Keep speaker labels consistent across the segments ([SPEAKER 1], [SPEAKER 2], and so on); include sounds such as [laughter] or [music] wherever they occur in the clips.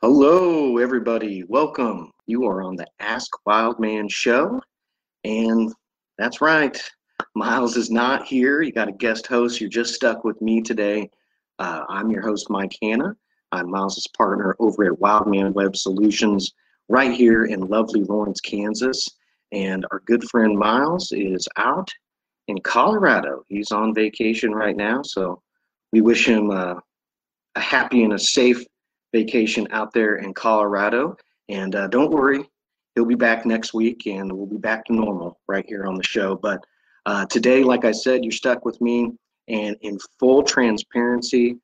[SPEAKER 1] Hello, everybody. Welcome. You are on the Ask Wildman show. And that's right. Miles is not here. You got a guest host. You're just stuck with me today. Uh, I'm your host, Mike Hanna. I'm Miles's partner over at Wildman Web Solutions right here in lovely Lawrence, Kansas. And our good friend Miles is out in Colorado. He's on vacation right now. So we wish him uh, a happy and a safe vacation out there in Colorado. And uh, don't worry, he'll be back next week and we'll be back to normal right here on the show. But uh, today, like I said, you're stuck with me. And in full transparency,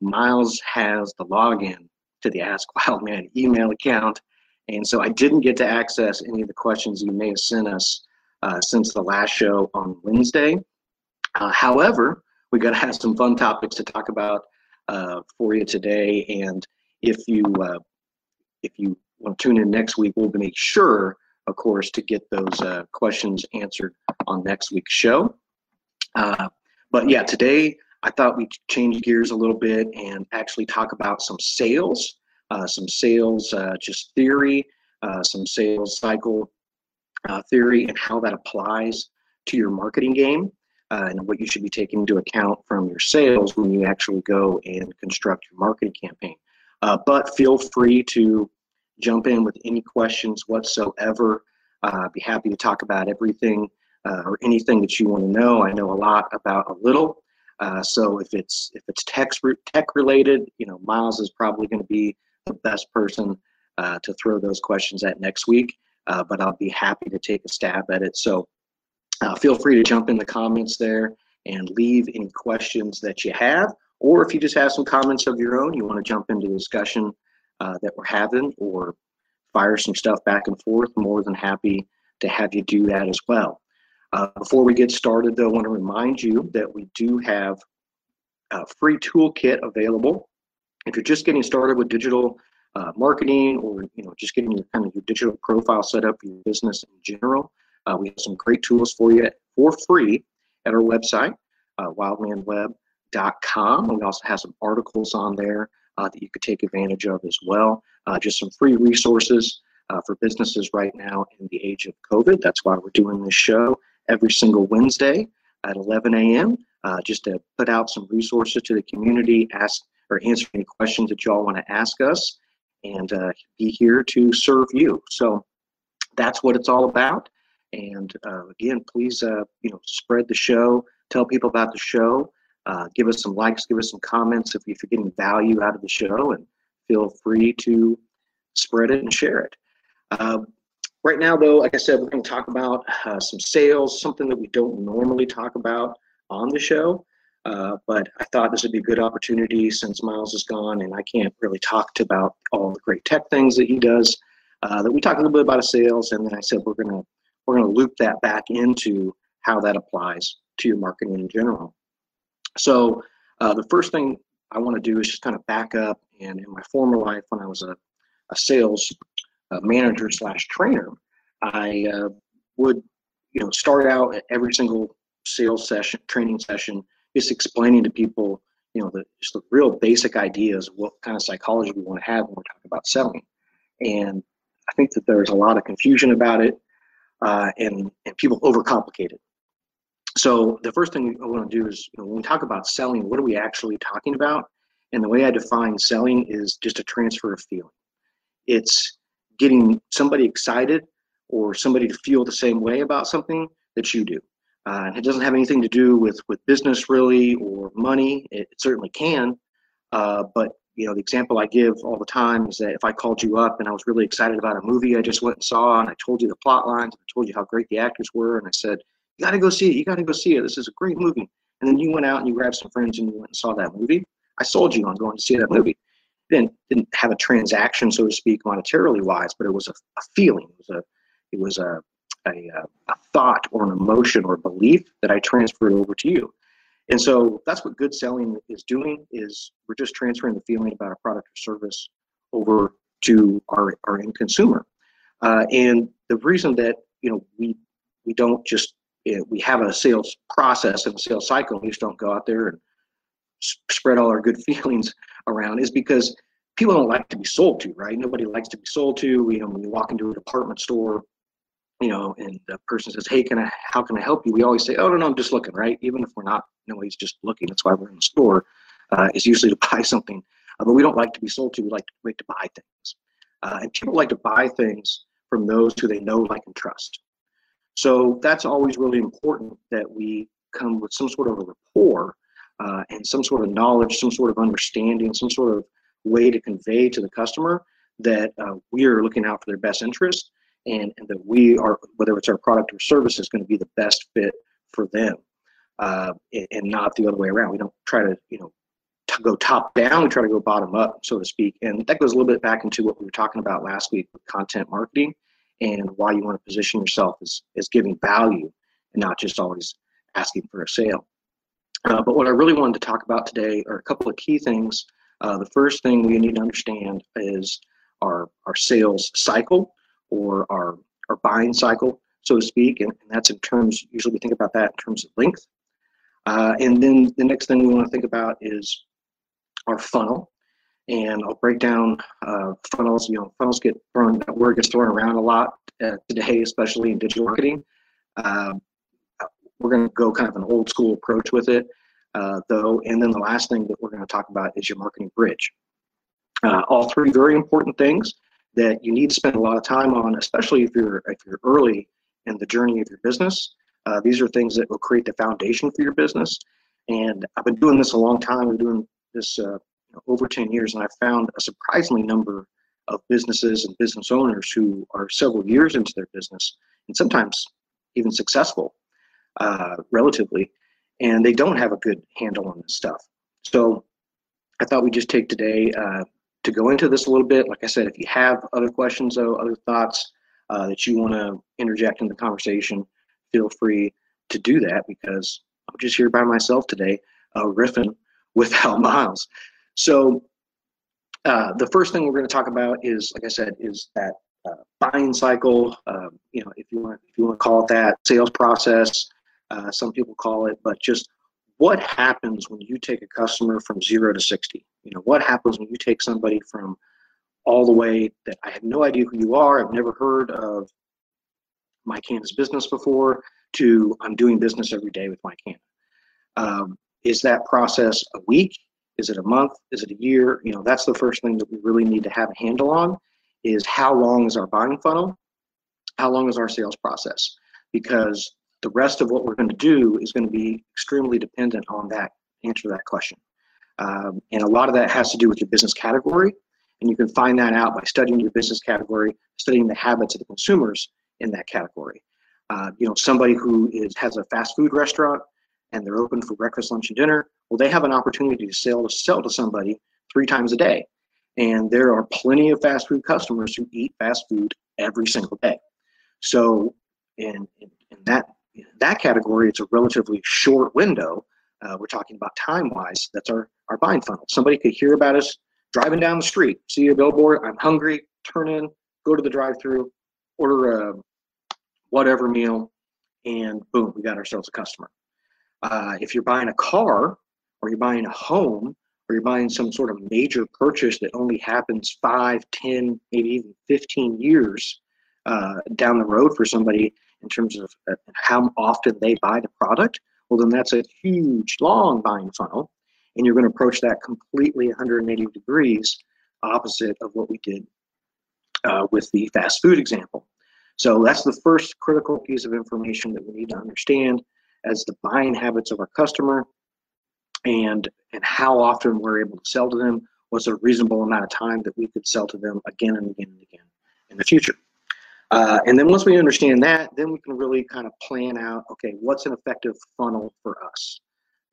[SPEAKER 1] Miles has the login to the Ask Wildman email account. And so I didn't get to access any of the questions you may have sent us uh, since the last show on Wednesday. Uh, however, we got to have some fun topics to talk about uh, for you today. And if you uh, if you want to tune in next week, we'll make sure, of course, to get those uh, questions answered on next week's show. Uh, but yeah, today I thought we'd change gears a little bit and actually talk about some sales, uh, some sales uh, just theory, uh, some sales cycle theory, and how that applies to your marketing game. and what you should be taking into account from your sales when you actually go and construct your marketing campaign. Uh, but feel free to jump in with any questions whatsoever. Uh, be happy to talk about everything uh, or anything that you want to know. I know a lot about a little. Uh, so if it's if it's tech tech related, you know, Miles is probably going to be the best person uh, to throw those questions at next week. Uh, but I'll be happy to take a stab at it. So feel free to jump in the comments there and leave any questions that you have or if you just have some comments of your own, you want to jump into the discussion uh, that we're having or fire some stuff back and forth, more than happy to have you do that as well. Uh, before we get started, though, I want to remind you that we do have a free toolkit available. If you're just getting started with digital uh, marketing or you know just getting your kind of your digital profile set up for your business in general, uh, we have some great tools for you for free at our website, uh, wildmanweb.com com. We also have some articles on there uh, that you could take advantage of as well. Uh, just some free resources uh, for businesses right now in the age of COVID. That's why we're doing this show every single Wednesday at 11 a.m. Uh, just to put out some resources to the community, ask or answer any questions that y'all want to ask us, and uh, be here to serve you. So that's what it's all about. And uh, again, please, you know, spread the show, tell people about the show. Uh, give us some likes, give us some comments if you're getting value out of the show, and feel free to spread it and share it. Uh, right now, though, like I said, we're going to talk about uh, some sales, something that we don't normally talk about on the show. Uh, but I thought this would be a good opportunity since Miles is gone and I can't really talk to about all the great tech things that he does. Uh, that we talk a little bit about sales, and then I said we're gonna we're gonna loop that back into how that applies to your marketing in general. So uh, the first thing I want to do is just kind of back up. And in my former life, when I was a, a sales uh, manager slash trainer, I uh, would, you know, start out at every single sales session, training session, just explaining to people, you know, the just the real basic ideas of what kind of psychology we want to have when we're talking about selling. And I think that there's a lot of confusion about it, uh, and and people overcomplicate it. So the first thing I want to do is you know, when we talk about selling, what are we actually talking about? And the way I define selling is just a transfer of feeling. It's getting somebody excited or somebody to feel the same way about something that you do. Uh, it doesn't have anything to do with with business really or money. It, it certainly can, uh, but you know the example I give all the time is that if I called you up and I was really excited about a movie I just went and saw, and I told you the plot lines, and I told you how great the actors were, and I said, you got to go see it. You got to go see it. This is a great movie. And then you went out and you grabbed some friends and you went and saw that movie. I sold you on going to see that movie. Didn't didn't have a transaction, so to speak, monetarily wise, but it was a, a feeling. It was a it was a, a a thought or an emotion or a belief that I transferred over to you. And so that's what good selling is doing is we're just transferring the feeling about a product or service over to our, our end consumer. Uh, and the reason that you know we we don't just know, we have a sales process and a sales cycle, we just don't go out there and spread all our good [laughs] feelings around is because people don't like to be sold to, right? Nobody likes to be sold to. You know, when you walk into a department store, you know, and the person says, "Hey, can I? How can I help you?" We always say, "Oh no, no, I'm just looking." Right? Even if we're not, nobody's just looking. That's why we're in the store. Uh, is usually to [laughs] buy something, uh, but we don't like to be sold to. We like to like to buy things, uh, and people like to buy things from those who they know, like, and trust. So that's always really important that we come with some sort of a rapport uh, and some sort of knowledge, some sort of understanding, some sort of way to convey to the customer that uh, we are looking out for their best interest and, and, that we are, whether it's our product or service, is going to be the best fit for them uh, and, not the other way around. We don't try to, you know, to go top down, we try to go bottom up, so to speak. And that goes a little bit back into what we were talking about last week with content marketing and why you want to position yourself as, as giving value and not just always asking for a sale. Uh, but what I really wanted to talk about today are a couple of key things. Uh, the first thing we need to understand is our, our sales cycle or our, our buying cycle, so to speak, and, and that's in terms, usually we think about that in terms of length. Uh, and then the next thing we want to think about is our funnel. And I'll break down uh, funnels. You know, funnels get thrown, that word gets thrown around a lot uh, today, especially in digital marketing. Um, we're going to go kind of an old school approach with it, uh, though. And then the last thing that we're going to talk about is your marketing bridge. Uh, all three very important things that you need to spend a lot of time on, especially if you're if you're early in the journey of your business. Uh, these are things that will create the foundation for your business. And I've been doing this a long time. I'm doing this uh, over 10 years, and I've found a surprisingly number of businesses and business owners who are several years into their business and sometimes even successful uh, relatively, and they don't have a good handle on this stuff. So I thought we'd just take today uh, to go into this a little bit. Like I said, if you have other questions, though, other thoughts uh, that you want to interject in the conversation, feel free to do that because I'm just here by myself today, uh, riffing [laughs] without Miles. So uh, the first thing we're going to talk about is, like I said, is that uh, buying cycle. Uh, you know, if you want, if you want to call it that, sales process uh, some people call it, but just what happens when you take a customer from zero to 60? You know, what happens when you take somebody from all the way that I have no idea who you are, I've never heard of my Kansas business before, to I'm doing business every day with my Canada. Um, is that process a week? Is it a month? Is it a year? You know, that's the first thing that we really need to have a handle on is how long is our buying funnel? How long is our sales process? Because the rest of what we're going to do is going to be extremely dependent on that answer that question. Um, and a lot of that has to do with your business category. And you can find that out by studying your business category, studying the habits of the consumers in that category. Uh, you know, somebody who is has a fast food restaurant and they're open for breakfast, lunch, and dinner. Well, they have an opportunity to sell to sell to somebody three times a day, and there are plenty of fast food customers who eat fast food every single day. So, in, in, in that that category, it's a relatively short window. Uh, we're talking about time wise. That's our, our buying funnel. Somebody could hear about us driving down the street, see a billboard, I'm hungry, turn in, go to the drive through, order a whatever meal, and boom, we got ourselves a customer. Uh, if you're buying a car or you're buying a home or you're buying some sort of major purchase that only happens five, ten, maybe even 15 years uh, down the road for somebody, in terms of uh, how often they buy the product, well, then that's a huge, long buying funnel. And you're going to approach that completely 180 degrees opposite of what we did uh, with the fast food example. So that's the first critical piece of information that we need to understand as the buying habits of our customer and and how often we're able to sell to them what's a reasonable amount of time that we could sell to them again and again and again in the future uh, and then once we understand that, then we can really kind of plan out, okay, what's an effective funnel for us?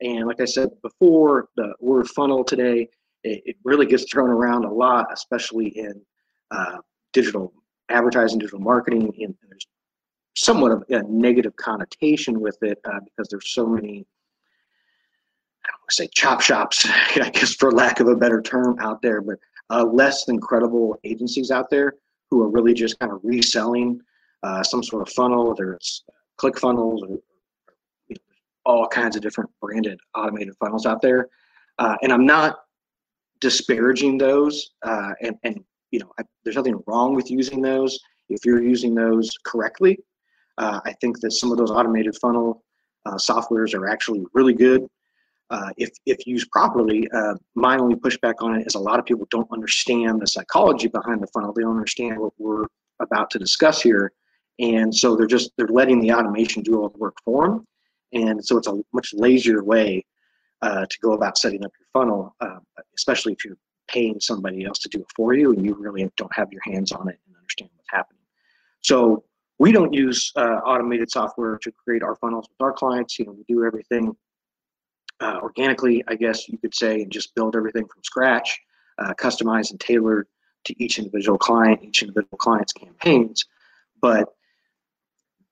[SPEAKER 1] And like I said before, the word funnel today it, it really gets thrown around a lot, especially in uh, digital advertising, digital marketing, and there's somewhat of a negative connotation with it uh, because there's so many I don't want to say chop shops, [laughs] I guess for lack of a better term out there, but uh, less than credible agencies out there who are really just kind of reselling uh, some sort of funnel, whether it's ClickFunnels or you know, all kinds of different branded automated funnels out there. Uh, and I'm not disparaging those, uh, and, and you know, I, there's nothing wrong with using those if you're using those correctly. Uh, I think that some of those automated funnel uh, softwares are actually really good. Uh, if, if used properly, uh, my only pushback on it is a lot of people don't understand the psychology behind the funnel. They don't understand what we're about to discuss here. And so they're just, they're letting the automation do all the work for them. And so it's a much lazier way uh, to go about setting up your funnel, uh, especially if you're paying somebody else to do it for you and you really don't have your hands on it and understand what's happening. So we don't use uh, automated software to create our funnels with our clients. You know, we do everything uh, organically, I guess you could say, and just build everything from scratch, uh, customized and tailored to each individual client, each individual client's campaigns. But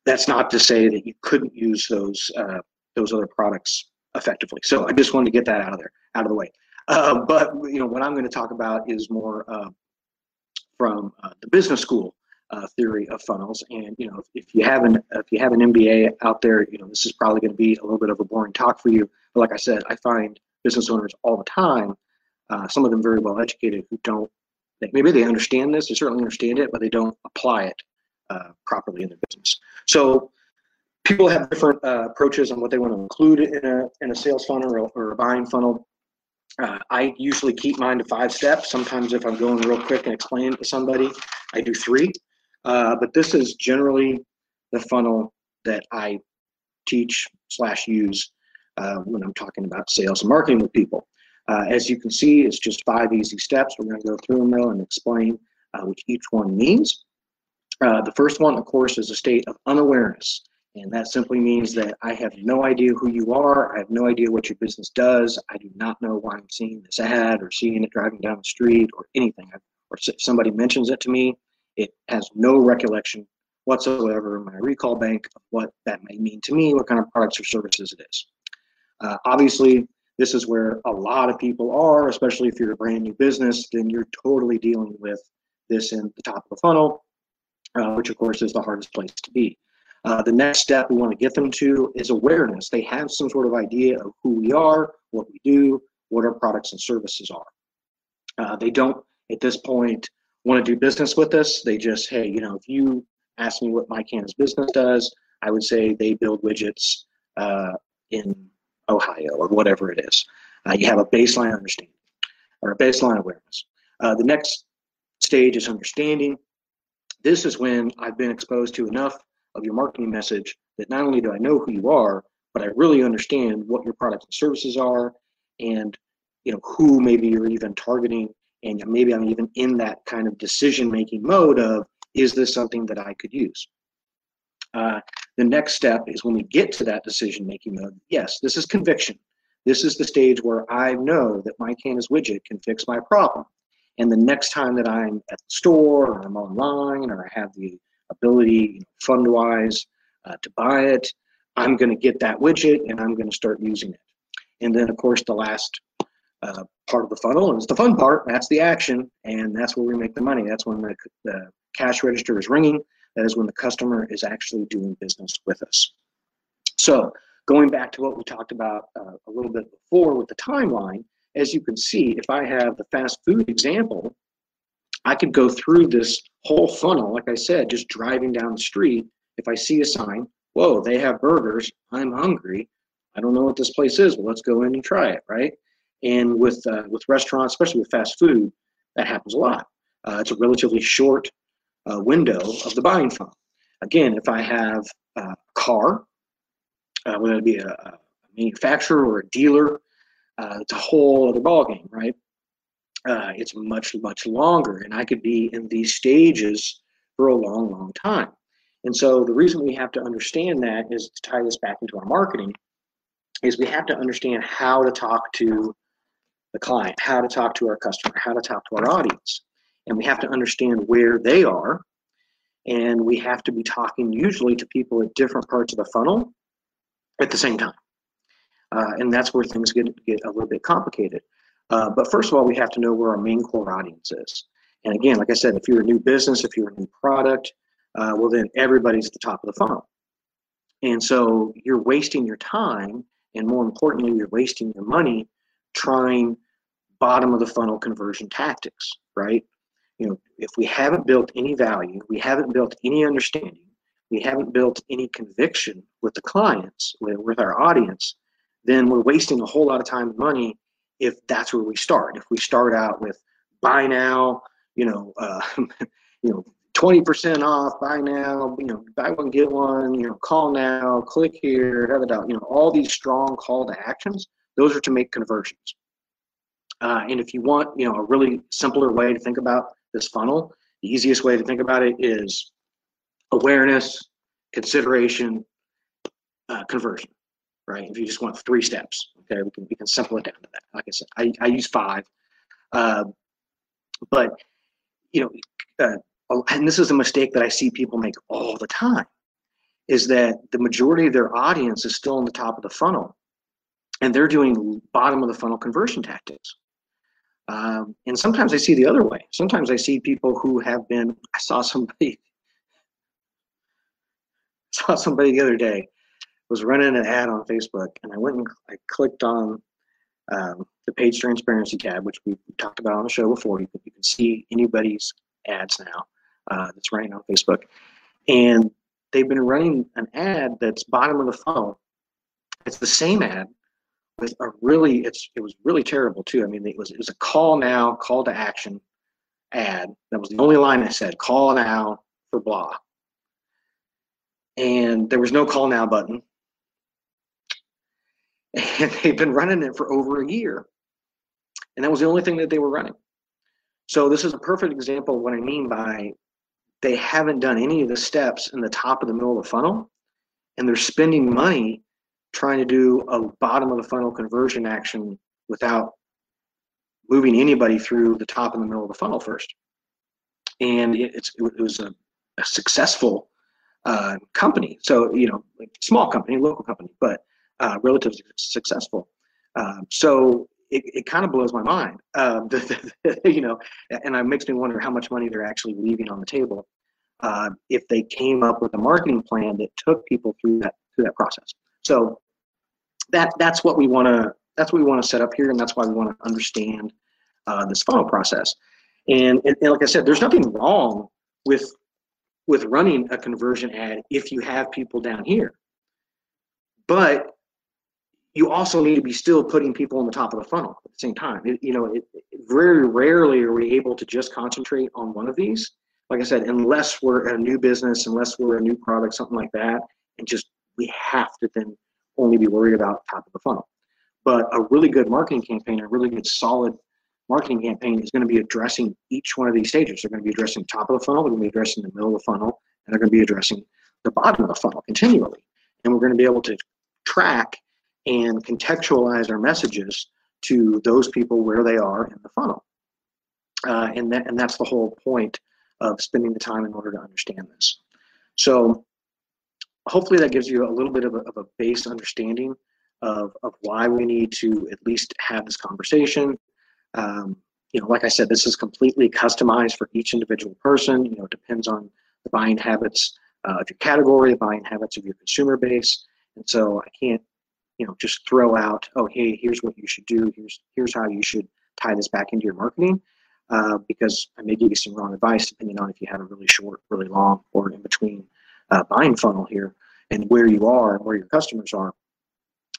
[SPEAKER 1] that's not to say that you couldn't use those uh, those other products effectively. So I just wanted to get that out of there, out of the way. Uh, but you know, what I'm going to talk about is more uh, from the business school uh, theory of funnels. And you know, if, if, you have an if you have an MBA out there, you know this is probably going to be a little bit of a boring talk for you. But like I said, I find business owners all the time, uh, some of them very well educated, who don't. Maybe they understand this, they certainly understand it, but they don't apply it uh, properly in their business. So people have different uh, approaches on what they want to include in a in a sales funnel or, or a buying funnel. Uh, I usually keep mine to five steps. Sometimes, if I'm going real quick and explaining to somebody, I do three. Uh, but this is generally the funnel that I teach slash use uh, when I'm talking about sales and marketing with people. Uh, as you can see, it's just five easy steps. We're going to go through them though and explain uh, what each one means. Uh, the first one, of course, is a state of unawareness. And that simply means that I have no idea who you are. I have no idea what your business does. I do not know why I'm seeing this ad or seeing it driving down the street or anything. Or somebody mentions it to me. It has no recollection whatsoever in my recall bank of what that may mean to me, what kind of products or services it is. Uh, obviously, this is where a lot of people are, especially if you're a brand new business, then you're totally dealing with this in the top of the funnel, uh, which of course is the hardest place to be. Uh, the next step we want to get them to is awareness. They have some sort of idea of who we are, what we do, what our products and services are. Uh, they don't, at this point, want to do business with us. They just, hey, you know, if you ask me what MyCann's business does, I would say they build widgets uh, in Ohio or whatever it is. Uh, you have a baseline understanding or a baseline awareness. Uh, the next stage is understanding. This is when I've been exposed to enough of your marketing message that not only do I know who you are, but I really understand what your products and services are and you know who maybe you're even targeting and maybe I'm even in that kind of decision making mode of is this something that I could use? Uh, the next step is when we get to that decision making mode. Yes, this is conviction. This is the stage where I know that my Canvas widget can fix my problem. And the next time that I'm at the store or I'm online or I have the ability, fund wise, uh, to buy it, I'm going to get that widget and I'm going to start using it. And then, of course, the last uh, part of the funnel, and it's the fun part. That's the action, and that's where we make the money. That's when the, the cash register is ringing. That is when the customer is actually doing business with us. So, going back to what we talked about uh, a little bit before with the timeline, as you can see, if I have the fast food example, I could go through this whole funnel, like I said, just driving down the street. If I see a sign, whoa, they have burgers, I'm hungry. I don't know what this place is. Well, let's go in and try it, right? And with uh, with restaurants, especially with fast food, that happens a lot. Uh, it's a relatively short uh, window of the buying funnel. Again, if I have a car, uh, whether it be a, a, manufacturer or a dealer, uh, it's a whole other ballgame, right? Uh, it's much much longer, and I could be in these stages for a long, long time. And so the reason we have to understand that is to tie this back into our marketing is we have to understand how to talk to the client, how to talk to our customer, how to talk to our audience. And we have to understand where they are. And we have to be talking usually to people at different parts of the funnel at the same time. Uh, and that's where things get, get a little bit complicated. Uh, but first of all, we have to know where our main core audience is. And again, like I said, if you're a new business, if you're a new product, uh, well, then everybody's at the top of the funnel. And so you're wasting your time, and more importantly, you're wasting your money trying bottom of the funnel conversion tactics, right? You know, if we haven't built any value, we haven't built any understanding, we haven't built any conviction with the clients, with, with our audience, then we're wasting a whole lot of time and money if that's where we start. If we start out with buy now, you know, uh, [laughs] you know, 20% off, buy now, you know, buy one, get one, you know, call now, click here, you know, all these strong call to actions, those are to make conversions. Uh, and if you want, you know, a really simpler way to think about this funnel, the easiest way to think about it is awareness, consideration, uh, conversion, right? If you just want three steps, okay, we can we can simple it down to that. Like I said, I, I use five, uh, but you know, uh, Oh, and this is a mistake that I see people make all the time, is that the majority of their audience is still in the top of the funnel, and they're doing bottom of the funnel conversion tactics. Um, and sometimes I see the other way. Sometimes I see people who have been. I saw somebody. [laughs] saw somebody the other day was running an ad on Facebook, and I went and I clicked on um, the page transparency tab, which we talked about on the show before. You can, you can see anybody's ads now uh, that's running on Facebook. And they've been running an ad that's bottom of the funnel. It's the same ad with a really, it's it was really terrible too. I mean, it was it was a call now, call to action ad. That was the only line I said, call now for blah. And there was no call now button. [laughs] And they've been running it for over a year. And that was the only thing that they were running. So this is a perfect example of what I mean by they haven't done any of the steps in the top of the middle of the funnel and they're spending money trying to do a bottom of the funnel conversion action without moving anybody through the top and the middle of the funnel first. And it's it was a, a successful uh, company. So you know like small company local company but uh, relatively successful. Um, so it, it kind of blows my mind, um, [laughs] you know, and it makes me wonder how much money they're actually leaving on the table uh, if they came up with a marketing plan that took people through that through that process. So that that's what we want to that's what we want to set up here, and that's why we want to understand uh, this funnel process. And, and, and like I said, there's nothing wrong with with running a conversion ad if you have people down here. But you also need to be still putting people on the top of the funnel at the same time. It, you know, it, very rarely are we able to just concentrate on one of these. Like I said, unless we're a new business, unless we're a new product, something like that, and just we have to then only be worried about top of the funnel. But a really good marketing campaign, a really good solid marketing campaign is going to be addressing each one of these stages. They're going to be addressing top of the funnel, they're going to be addressing the middle of the funnel, and they're going to be addressing the bottom of the funnel continually. And we're going to be able to track and contextualize our messages to those people where they are in the funnel. Uh, and, that, and that's the whole point of spending the time in order to understand this. So hopefully that gives you a little bit of a, of a base understanding of, of why we need to at least have this conversation. Um, you know, like I said, this is completely customized for each individual person. You know, it depends on the buying habits uh, of your category, the buying habits of your consumer base. And so I can't you know just throw out oh hey here's what you should do here's here's how you should tie this back into your marketing uh, because I may give you some wrong advice depending on if you have a really short, really long, or in between uh, buying funnel here and where you are and where your customers are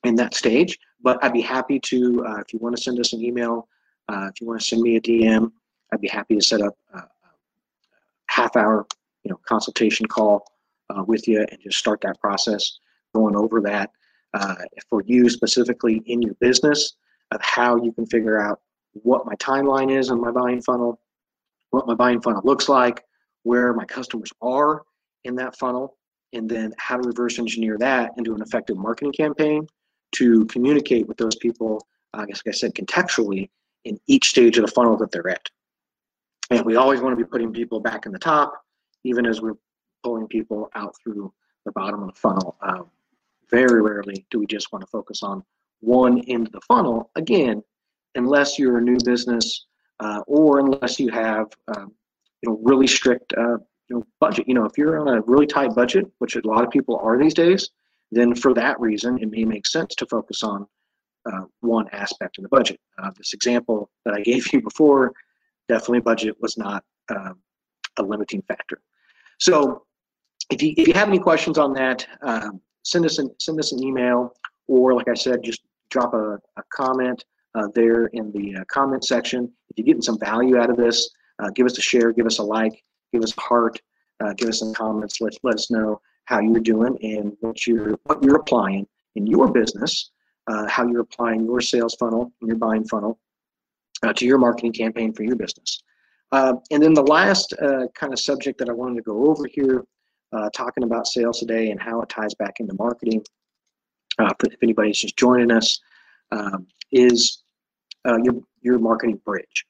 [SPEAKER 1] in that stage. But I'd be happy to, uh, if you want to send us an email, uh, if you want to send me a DM, I'd be happy to set up a half hour, you know, consultation call uh, with you and just start that process, going over that uh, for you specifically in your business of how you can figure out what my timeline is on my buying funnel, what my buying funnel looks like, where my customers are in that funnel, and then how to reverse engineer that into an effective marketing campaign to communicate with those people, uh, I guess like I said, contextually in each stage of the funnel that they're at. And we always want to be putting people back in the top, even as we're pulling people out through the bottom of the funnel. Um, very rarely do we just want to focus on one end of the funnel. Again, unless you're a new business uh, or unless you have um, you know really strict uh, know budget. You know, if you're on a really tight budget, which a lot of people are these days, then for that reason, it may make sense to focus on uh, one aspect of the budget. Uh, this example that I [laughs] gave you before, definitely budget was not um, a limiting factor. So if you, if you have any questions on that, um, send us an send us an email, or like I said, just drop a, a comment uh, there in the uh, comment section. If you're getting some value out of this, uh, give us a share, give us a like, give us a heart, uh, give us some comments. Let let us know how you're doing and what you're what you're applying in your business, uh, how you're applying your sales funnel and your buying funnel uh, to your marketing campaign for your business. and then the last kind of subject that I wanted to go over here uh, talking about sales today and how it ties back into marketing. Uh, if anybody's just joining us, um, is uh, your your marketing bridge.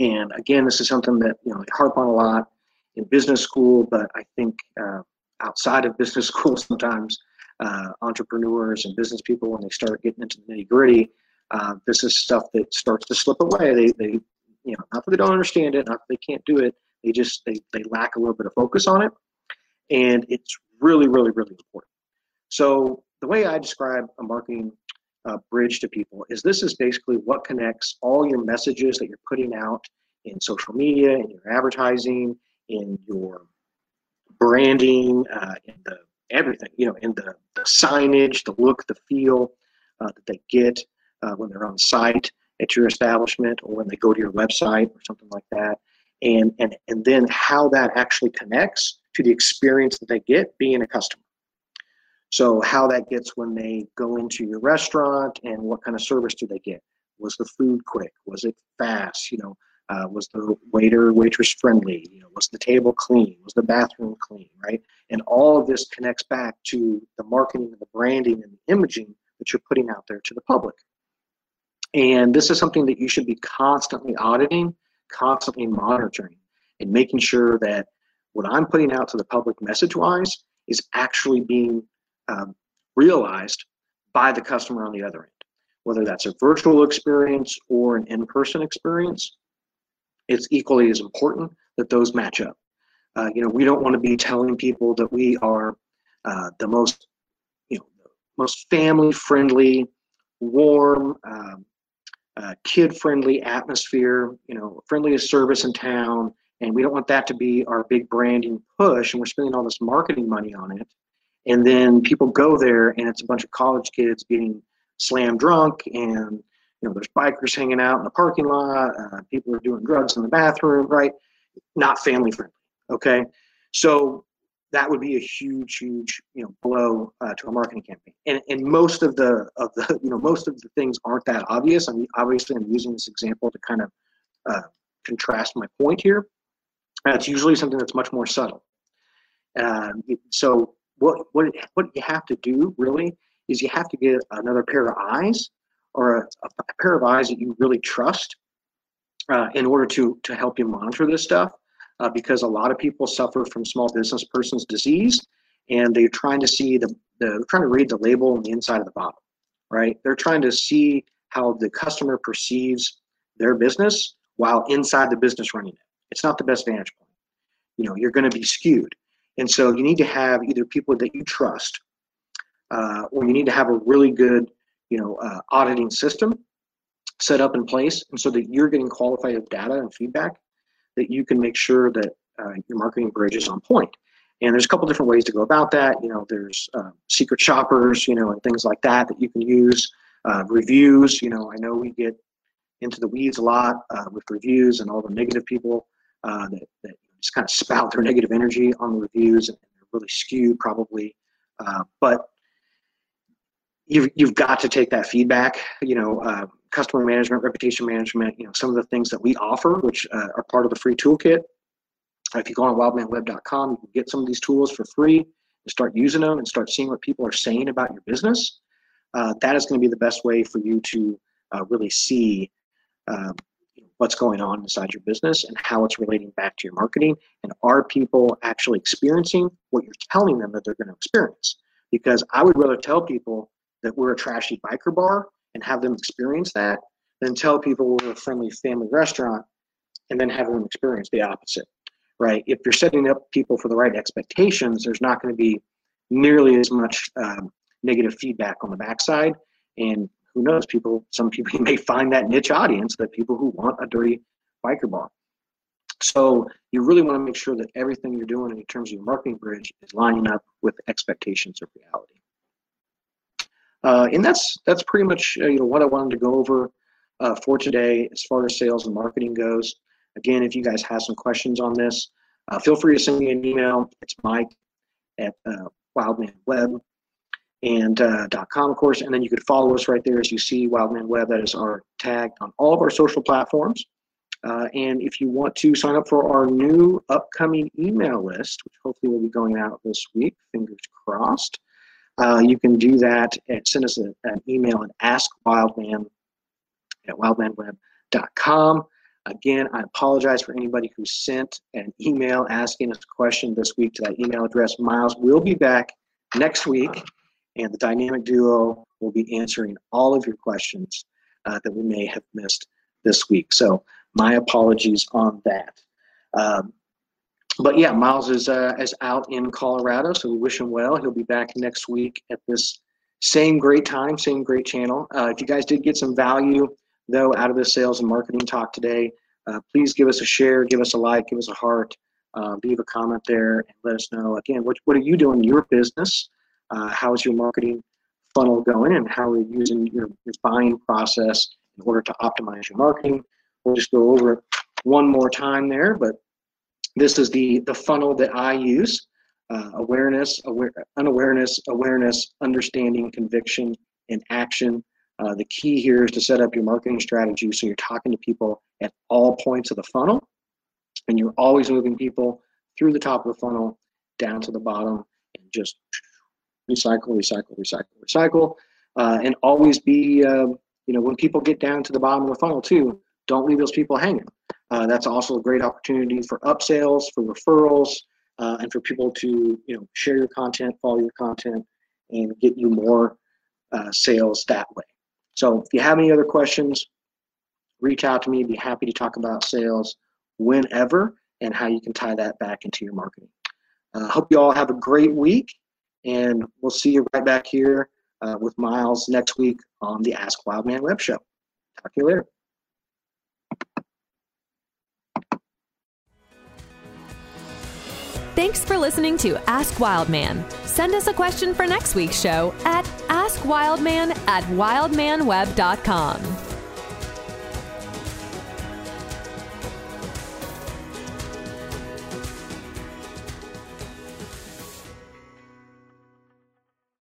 [SPEAKER 1] And again, this is something that you know I harp on a lot in business school, but I think uh, outside of business [laughs] school, sometimes uh, entrepreneurs and business people, when they start getting into the nitty gritty, uh, this is stuff that starts to slip away. They they you know not that they don't understand it, not that they can't do it. They just they they lack a little bit of focus on it and it's really, really, really important. So the way I describe a marketing uh, bridge to people is this is basically what connects all your messages that you're putting out in social media, in your advertising, in your branding, uh, in the everything, you know, in the, the signage, the look, the feel uh, that they get uh, when they're on site at your establishment or when they go to your website or something like that. And, and, and then how that actually connects to the experience that they get being a customer. So how that gets when they go into your restaurant and what kind of service do they get? Was the food quick? Was it fast? You know, uh, was the waiter waitress friendly? You know, was the table clean? Was the bathroom clean? Right? And all of this connects back to the marketing and the branding and the imaging that you're putting out there to the public. And this is something that you should be constantly auditing, constantly monitoring, and making sure that what I'm putting out to the public message wise is actually being um, realized by the customer on the other end. Whether that's a virtual experience or an in person experience, it's equally as important that those match up. Uh, you know, we don't want to be telling people that we are uh, the most, you know, most family friendly, warm, um, uh, kid friendly atmosphere, you know, friendliest service in town, and we don't want that to be our big branding push and we're spending all this marketing money on it and then people go there and it's a bunch of college kids getting slam drunk and you know there's bikers hanging out in the parking lot uh, people are doing drugs in the bathroom right? Not family friendly okay? So that would be a huge huge you know blow uh, to a marketing campaign. And and most of the of the you know most of the things aren't that obvious. I mean obviously i'm using this example to kind of uh, contrast my point here. It's usually something that's much more subtle. Um, so what what what you have to do really is you have to get another pair of eyes or a, a pair of eyes that you really trust uh, in order to to help you monitor this stuff. Uh, because a lot of people suffer from small business person's disease, and they're trying to see the, the trying to read the label on the inside of the bottle, right? They're trying to see how the customer perceives their business while inside the business running it it's not the best vantage point. You know, you're going to be skewed. And so you need to have either people that you trust, uh, or you need to have a really good, you know, uh, auditing system set up in place, and so that you're getting qualified data and feedback that you can make sure that uh, your marketing bridge is on point. And there's a couple different ways to go about that. You know, there's uh, secret shoppers, you know, and things like that that you can use. Uh, reviews, you know, I know we get into the weeds a lot uh, with reviews and all the negative people that, that just kind of spout their negative energy on the reviews and they're really skewed probably. Uh, but you've, you've got to take that feedback, you know, uh, customer management, reputation management, you know, some of the things that we offer, which uh, are part of the free toolkit. If you go on wildmanweb.com, you can get some of these tools for free and start using them and start seeing what people are saying about your business. Uh, that is going to be the best way for you to uh, really see uh, what's going on inside your business and how it's relating back to your marketing. And are people actually experiencing what you're telling them that they're going to experience? Because I would rather tell people that we're a trashy biker bar and have them experience that than tell people we're a friendly family restaurant and then have them experience the opposite, right? If you're setting up people for the right expectations, there's not going to be nearly as much um, negative feedback on the backside. And who knows, people, some people [laughs] may find that niche audience, that people who want a dirty biker bar. So you really want to make sure that everything you're doing in terms of your marketing bridge is lining up with expectations of reality. Uh, and that's that's pretty much uh, you know what I wanted to go over uh, for today as far as sales and marketing goes. Again, if you guys have some questions on this, uh, feel free to send me an email. It's Mike at uh, Wildman and uh, .com, of course, and then you could follow us right there as you see Wildman Web. That is our tag on all of our social platforms. Uh, and if you want to sign up for our new upcoming email list, which hopefully will be going out this week, fingers crossed, uh, you can do that and send us a, an email at askwildman at wildmanweb.com. Again, I apologize for anybody who sent an email asking us a question this week to that email address. Miles will be back next week and the dynamic duo will be answering all of your questions uh, that we may have missed this week. So my apologies on that. Um, but yeah, Miles is uh, is out in Colorado, so we wish him well. He'll be back next week at this same great time, same great channel. Uh, if you guys did get some value though out of this sales and marketing talk today, uh, please give us a share, give us a like, give us a heart, uh, leave a comment there, and let us know again what what are you doing in your business uh, how's your marketing funnel going and how are you using your, your buying process in order to optimize your marketing. We'll just go over it one more time there, but this is the, the funnel that I use. Uh, awareness, aware, unawareness, awareness, understanding, conviction, and action. Uh, the key here is to set up your marketing strategy so you're talking to people at all points of the funnel and you're always moving people through the top of the funnel down to the bottom and just recycle, recycle, recycle, recycle, uh, and always be, uh, you know, when people get down to the bottom of the funnel too, don't leave those people hanging. Uh, that's also a great opportunity for upsales, for referrals, uh, and for people to, you know, share your content, follow your content, and get you more uh, sales that way. So if you have any other questions, reach out to me. Be happy to talk about sales whenever and how you can tie that back into your marketing. I uh, hope you all have a great week and we'll see you right back here uh, with Miles next week on the Ask Wildman web show. Talk to you later.
[SPEAKER 2] Thanks for listening to Ask Wildman. Send us a question for next week's show at askwildman at wildmanweb.com.